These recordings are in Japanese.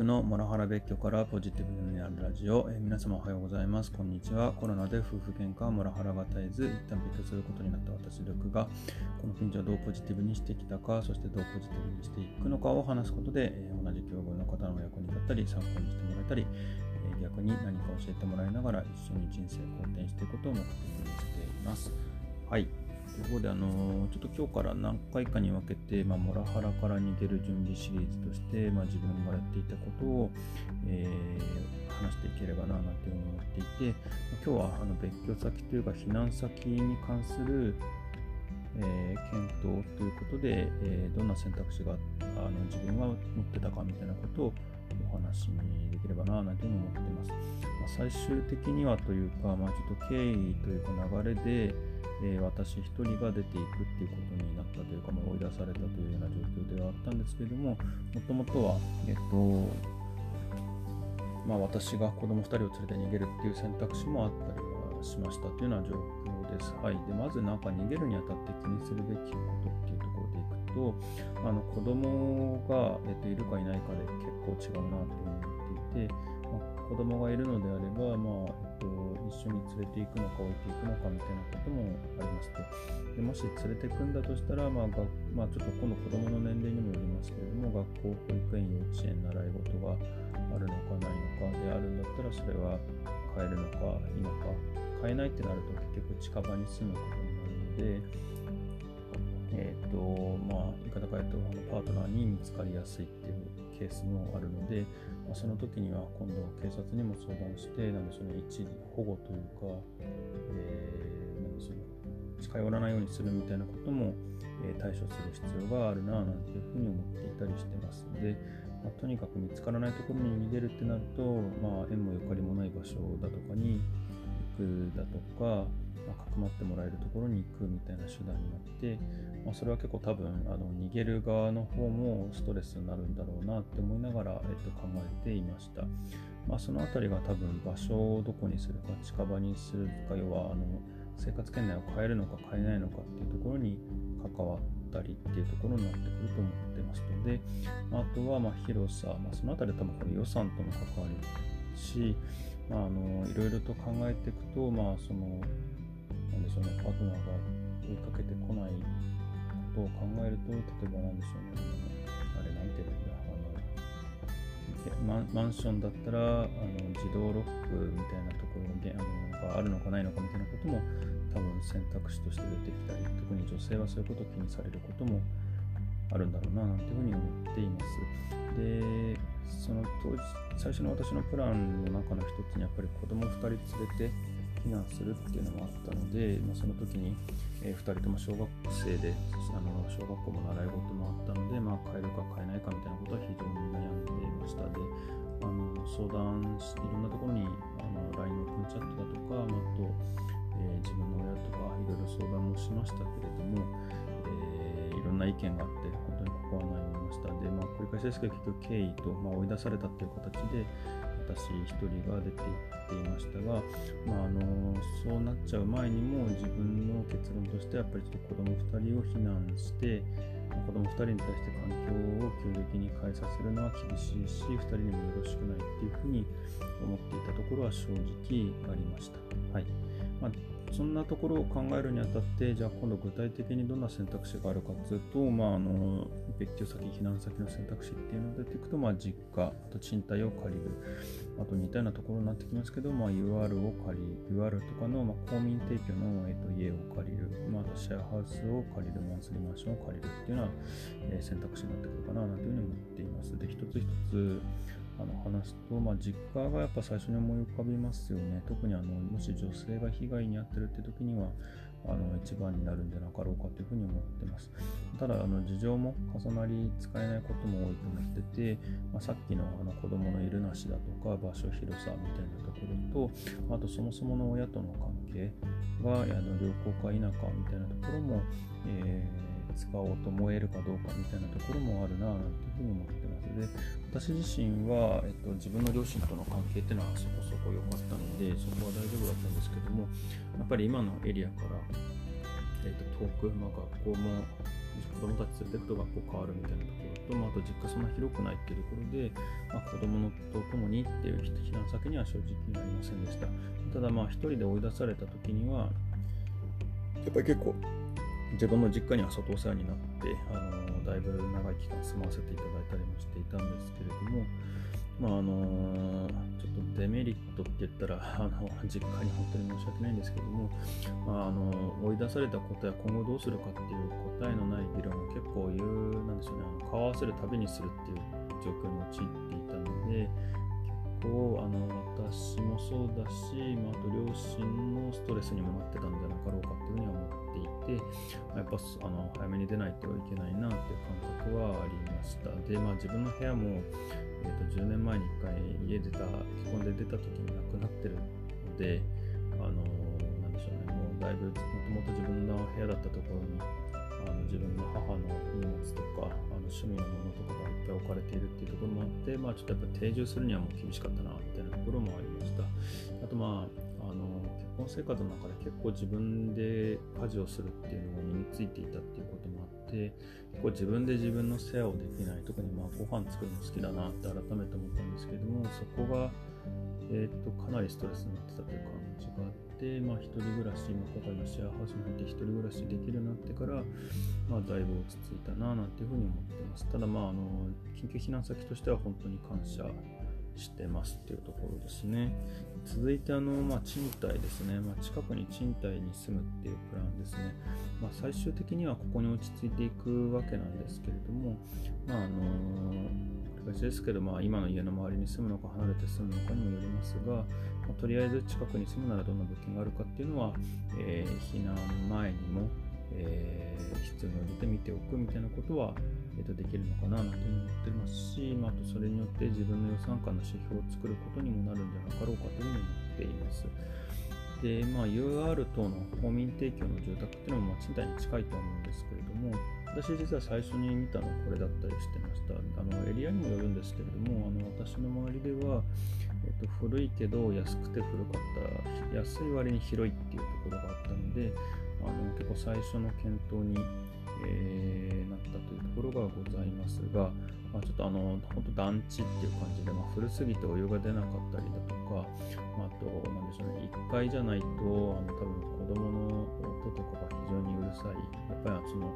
クのモラハラ別居からポジティブになるラジオ、えー、皆様おはようございます。こんにちは。コロナで夫婦喧嘩、モラハラが絶えず、一旦別居することになった私、ルクが、このピンチをどうポジティブにしてきたか、そしてどうポジティブにしていくのかを話すことで、えー、同じ境遇の方の役に立ったり、参考にしてもらえたり、えー、逆に何か教えてもらいながら一緒に人生を好転していくことを目的にしています。はい。というこで、あのちょっと今日から何回かに分けて、まあ、モラハラから逃げる準備シリーズとして、まあ、自分がやっていたことを、えー、話していければな、なんて思っていて、今日はあの別居先というか避難先に関する、えー、検討ということで、えー、どんな選択肢があの自分は持ってたかみたいなことをお話にできればな、なんていうふうに思っています。まあ、最終的にはというか、まあ、ちょっと経緯というか流れで、えー、私一人が出ていくっていうことになったというか、まあ、追い出されたというような状況ではあったんですけれども、もともとは、えっと、まあ、私が子供2人を連れて逃げるっていう選択肢もあったりはしましたというような状況です。はい。で、まずなんか逃げるにあたって気にするべきことっと、あの子供が、えっと、いるかいないかで結構違うなと思っていて、まあ、子供がいるのであれば、まあ、と、一緒に連れていくのか置いていくのかみたいなこともありますと。でもし連れていくんだとしたら、まあがまあ、ちょっと今度子供の年齢にもよりますけれども、学校、保育園、幼稚園、習い事があるのかないのかであるんだったら、それは変えるのか否か、変えないってなると結局近場に住むことになるので、えっ、ー、と、まあ、言い方変えると、あのパートナーに見つかりやすいっていうケースもあるので、まあ、その時には今度警察にも相談して、なんでしょうね、一時保護というか、えー、なんでしょう、近寄らないようにするみたいなことも、え、対処する必要があるな、なんていうふうに思っていたりしてますので、まあ、とにかく見つからないところに逃げるってなると、まあ、縁もゆかりもない場所だとかにだとか、まあ、かくまってもらえるところに行くみたいな手段になって、まあ、それは結構多分あの逃げる側の方もストレスになるんだろうなって思いながら、えっと、考えていました。まあ、その辺りが多分場所をどこにするか近場にするか要はあの生活圏内を変えるのか変えないのかっていうところに関わったりっていうところになってくると思ってますので、あとはま広さ、まあ、その辺りは多分これ予算との関わりし、まあ、あのいろいろと考えていくと、まあ、そのなんでしょうね、パートナーが追いかけてこないことを考えると、例えばなんでしょうね、あれ、なんていうんだ、あのマンションだったらあの自動ロックみたいなところがあるのかないのかみたいなことも多分選択肢として出てきたり、特に女性はそういうことを気にされることもあるんだろうななんていうふうに思っています。で、その当時、最初の私のプランの中の一つにやっぱり子供2人連れて避難するっていうのもあったので、まあ、その時に、えー、2人とも小学生であの小学校も習い事もあったので、まあ、変えるか変えないかみたいなことは非常に悩んでいました。であの相談いろんなところにあの LINE オープンチャットだとか、まあ、あと、えー、自分の親とかいろいろ相談もしましたけれども、えー、いろんな意見があって本当にここは悩みましたで、まあ、繰り返しですけど結局経緯と、まあ、追い出されたっていう形で私一人が出ていっていましたが、まあ、あのそうなっちゃう前にも自分の結論としてやっぱりちょっと子供2人を避難して子供2人に対して環境を急激に変えさせるのは厳しいし2人にもよろしくないっていうふうに思っていたところは正直ありました。はいまあそんなところを考えるにあたって、じゃあ今度具体的にどんな選択肢があるかというと、まあ、あの別居先、避難先の選択肢っていうのが出ていくと、まあ、実家、あと賃貸を借りる、あと似たようなところになってきますけど、まあ、UR を借り、UR とかの、まあ、公民提供の、えっと、家を借りる、まあ、あとシェアハウスを借りる、マンスリーマンションを借りるっていうような、え、選択肢になってくるかな、なんていうふうに思っています。で、一つ一つ、あの話すと、まあ、実家がやっぱ最初に思い浮かびますよね。特にあのもし女性が被害に遭ってるって時にはあの一番になるんじゃなかろうかというふうに思ってます。ただ、あの事情も重なり使えないことも多いと思ってて、まあ、さっきのあの子供のいるなしだとか場所広さみたいなところと、あとそもそもの親との関係があの良好か否かみたいなところも、えー、使おうと思えるかどうかみたいなところもあるななんていうふうに思ってます。で私自身は、えっと、自分の両親との関係っていうのはそこそこ良かったのでそこは大丈夫だったんですけどもやっぱり今のエリアからえー、と遠く、まあ、学校も子供たち連れてくと学校変わるみたいなところと、まあ、あと実家そんな広くないっていうところで、まあ、子供のと共にっていう避難先には正直ありませんでした。ただまあ一人で追い出された時には、やっぱり結構自分の実家には外お世話になって、あのだいぶ長い期間住まわせていただいたりもしていたんですけれども、まああのちょっとデメリットって言ったら、あの実家に本当に申し訳ないんですけども、まあ、あの追い出されたことや今後どうするかっていう答えのない議論を結構言う、なんでしょうね、あの顔合わせるたびにするっていう状況に陥っていたので、結構あの私もそうだし、まあ、と両親のストレスにもなってたんじゃなかろうかっていうふうには思っていて、まやっぱあの早めに出ないといけないなっていう感覚はありました。で、まあ、自分の部屋もえー、と10年前に1回家出た結婚で出た時に亡くなってるのであの、なんでしょうねもうだいぶもともと自分の部屋だったところにあの自分の母の荷物とかあの趣味のものとかがいっぱい置かれているっていうところもあって、まあ、ちょっとやっぱ定住するにはもう厳しかったなみたいなところもありました。あとまああの結婚生活の中で結構自分で家事をするっていうのが身についていたっていうこともあって結構自分で自分の世話をできない特にまあご飯作るの好きだなって改めて思ったんですけどもそこが、えー、とかなりストレスになってたという感じがあって、まあ、一人暮らし今今回のシェアハウスに入って一人暮らしできるようになってから、まあ、だいぶ落ち着いたななんていうふうに思ってますただまああの緊急避難先としては本当に感謝してますっていうところですね。続いてあの、まあ、賃貸ですね、まあ、近くに賃貸に住むっていうプランですね。まあ、最終的にはここに落ち着いていくわけなんですけれども、まああの繰ですけど、まあ、今の家の周りに住むのか離れて住むのかにもよりますが、まあ、とりあえず近くに住むならどんな物件があるかっていうのは、えー、避難前にも、えー、必要に応じて見ておくみたいなことは、えー、とできるのかなというふうに思ってますし、まあ、あとそれによって自分の予算感の指標を作ることにもなるんじゃなかろうかというふうに思っています。で、まあ、UR 等の公民提供の住宅っていうのもま賃貸に近いと思うんですけれども、私実は最初に見たのはこれだったりしてました。あのエリアにもよるんですけれども、あの私の周りでは、えっと、古いけど安くて古かった、安い割に広いっていうところがあったので、あの結構最初の検討に、えー、なったというところがございますが、まあ、ちょっとあの本当団地っていう感じで、まあ、古すぎてお湯が出なかったりだとか、まあ、あとなんでしょうね1階じゃないとあの多分子供の音とかが非常にうるさいやっぱりその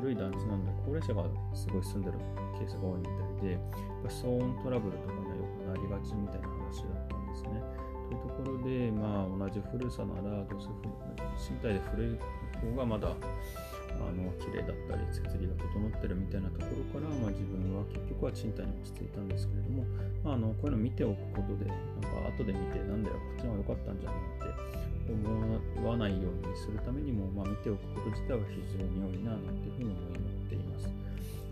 古い団地なんで高齢者がすごい住んでるケースが多いみたいでやっぱ騒音トラブルとかにはよくなりがちみたいな話だったんですね。というところで、まあ、同じ古さならどうせ身体で古い方がまだあの綺麗だったり設備が整ってるみたいなところから、まあ、自分は結局は賃貸に落ち着いたんですけれども、まあ、あのこういうの見ておくことでなんか後で見てなんだよこっちの方が良かったんじゃないって思わないようにするためにも、まあ、見ておくこと自体は非常に良いななんていうふうに思っています。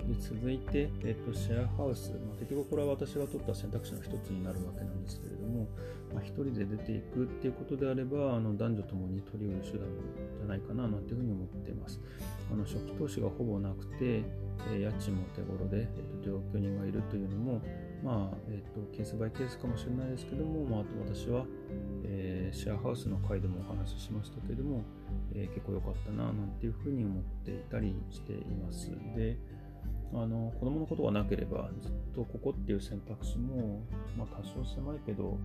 で続いて、えっと、シェアハウス、まあ、結局これは私が取った選択肢の一つになるわけなんですけれども、まあ、一人で出ていくっていうことであればあの男女ともに取り得る手段じゃないかななんていうふうに思っています。あの初期投資がほぼなくて、えー、家賃も手頃で、えっと、同居人がいるというのもまあ、えっと、ケースバイケースかもしれないですけども、まあ、あと私は、えー、シェアハウスの回でもお話ししましたけれども、えー、結構良かったななんていうふうに思っていたりしています。であの子供のことがなければずっとここっていう選択肢も、まあ、多少狭いけど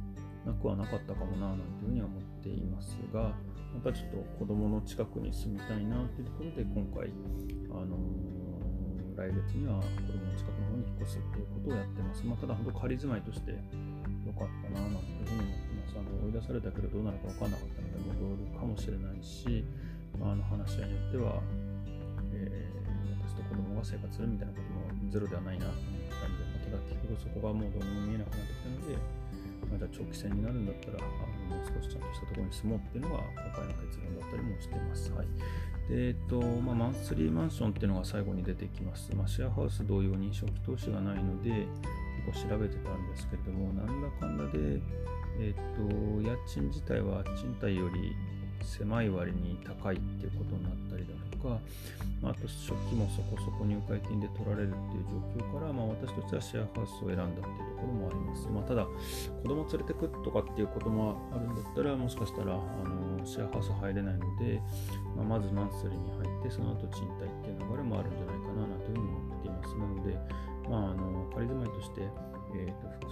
なくはなかったかもななんていうふうには思っていますがやっぱちょっと子供の近くに住みたいなっていうところで今回、あのー、来月には子供の近くの方に引っ越すっていうことをやってます、まあ、ただ本当仮住まいとして良かったななんていうふうに思ってますあの追い出されたけどどうなるか分からなかったので戻るかもしれないし、まあ、あの話し合いによっては、生活するみたいなこともゼロではないなと思ったんで、まあ、ただ結局そこがもうどうにも見えなくなってきたので、まあ、じゃあ長期戦になるんだったらあのもう少しちゃんとしたところに住もうっていうのが今回の結論だったりもしています。はいでえっとまあ、マンスリーマンションっていうのが最後に出てきます。まあ、シェアハウス同様に初期投資がないので、結構調べてたんですけれども、なんだかんだで、えっと、家賃自体は賃貸より狭い割に高いっていうことになったりだとか、まあ、あと食器もそこそこ入会金で取られるっていう状況から、まあ、私としてはシェアハウスを選んだっていうところもあります。まあ、ただ、子供連れてくとかっていうこともあるんだったら、もしかしたらあのシェアハウス入れないので、まあ、まずマンスリーに入って、その後賃貸っていう流れもあるんじゃないかなというふうに思っています。なので、まあ、あの仮住まいとして、えーと、と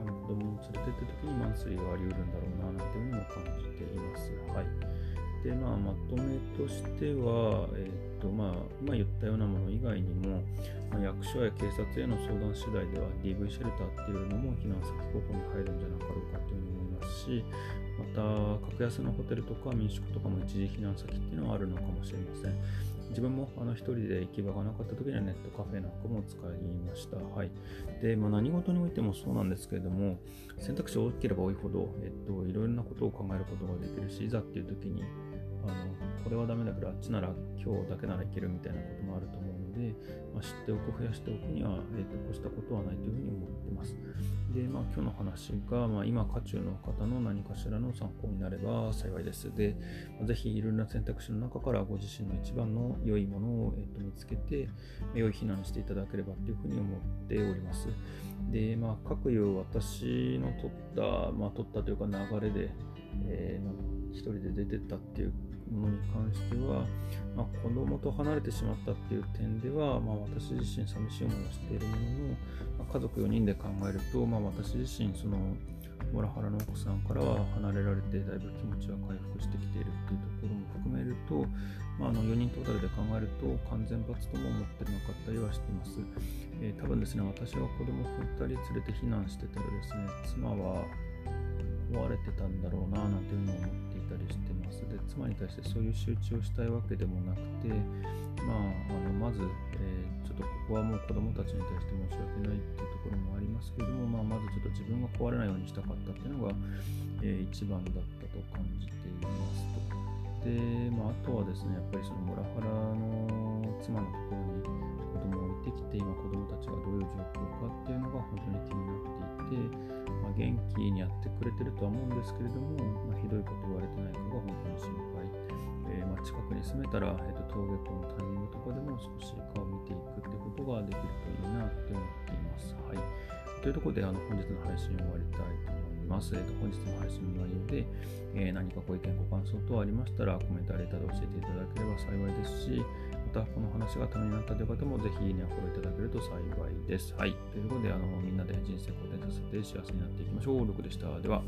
あの子供を連れてった時にマンスリーがあり得るんだろうななんていうふうにも感じています。はいでまあ、まとめとしては、えーとまあ、今言ったようなもの以外にも、まあ、役所や警察への相談次第では DV シェルターっていうのも避難先候補に入るんじゃなかろうかというふうに思いますし、また格安のホテルとか民宿とかも一時避難先っていうのはあるのかもしれません。自分もあの一人で行き場がなかった時にはネットカフェなんかも使いました。はい。で、まあ、何事においてもそうなんですけれども、選択肢多ければ多いほど、えっと、いろいろなことを考えることができるし、いざっていう時に、あのこれはダメだけどあっちなら今日だけならいけるみたいなこともあると思うので、まあ、知っておく増やしておくには、えーと、こうしたことはないというふうに思ってます。で、まあ、今日の話が、まあ、今渦中の方の何かしらの参考になれば幸いです。で、まあ、ぜひいろんな選択肢の中からご自身の一番の良いものを、えーと見つけて良い避難していただければというふうに思っております。で、まあ、各いう私の取った、まあ、取ったというか流れで、えー、一人で出てったっていうものに関しては、まあ、子供と離れてしまったっていう点では、まあ、私自身寂しい思いをしているものの、まあ、家族4人で考えると、まあ、私自身そのモラハラの奥さんからは離れられてだいぶ気持ちは回復してきているっていうところも含めると、まあ、あの4人トータルで考えると完全罰とも思ってなかったりはしてます、えー、多分ですね私は子供2人連れて避難してたらですね妻は壊れてたんだろうななんていうのを思ってたりしてます。で妻に対してそういう集中をしたいわけでもなくてまああのまず、えー、ちょっとここはもう子供たちに対して申し訳ないっていうところもありますけれども、まあ、まずちょっと自分が壊れないようにしたかったっていうのが、えー、一番だったと感じていますと。で、まあ、あとはですねやっぱりそのモラハラの妻のところに子供を置いてきて今子供たちがどういう状況かっていうのが本当に気になっていて。まあ、元気にやってくれてるとは思うんですけれども、まあ、ひどいこと言われてないかが本当に心配。えー、まあ、近くに住めたら、えーと、登下校のタイミングとかでも少し顔を見ていくってことができるといいなって思っています。はい。というところであの本日の配信を終わりたいと思います。えーと、本日の配信の内容で、えー、何かご意見、ご感想等ありましたらコメント、レターで教えていただければ幸いですし、この話がためになったという方もぜひいいねやフォローいただけると幸いです。はい。ということで、あのみんなで人生好転させて幸せになっていきましょう。6でした。では。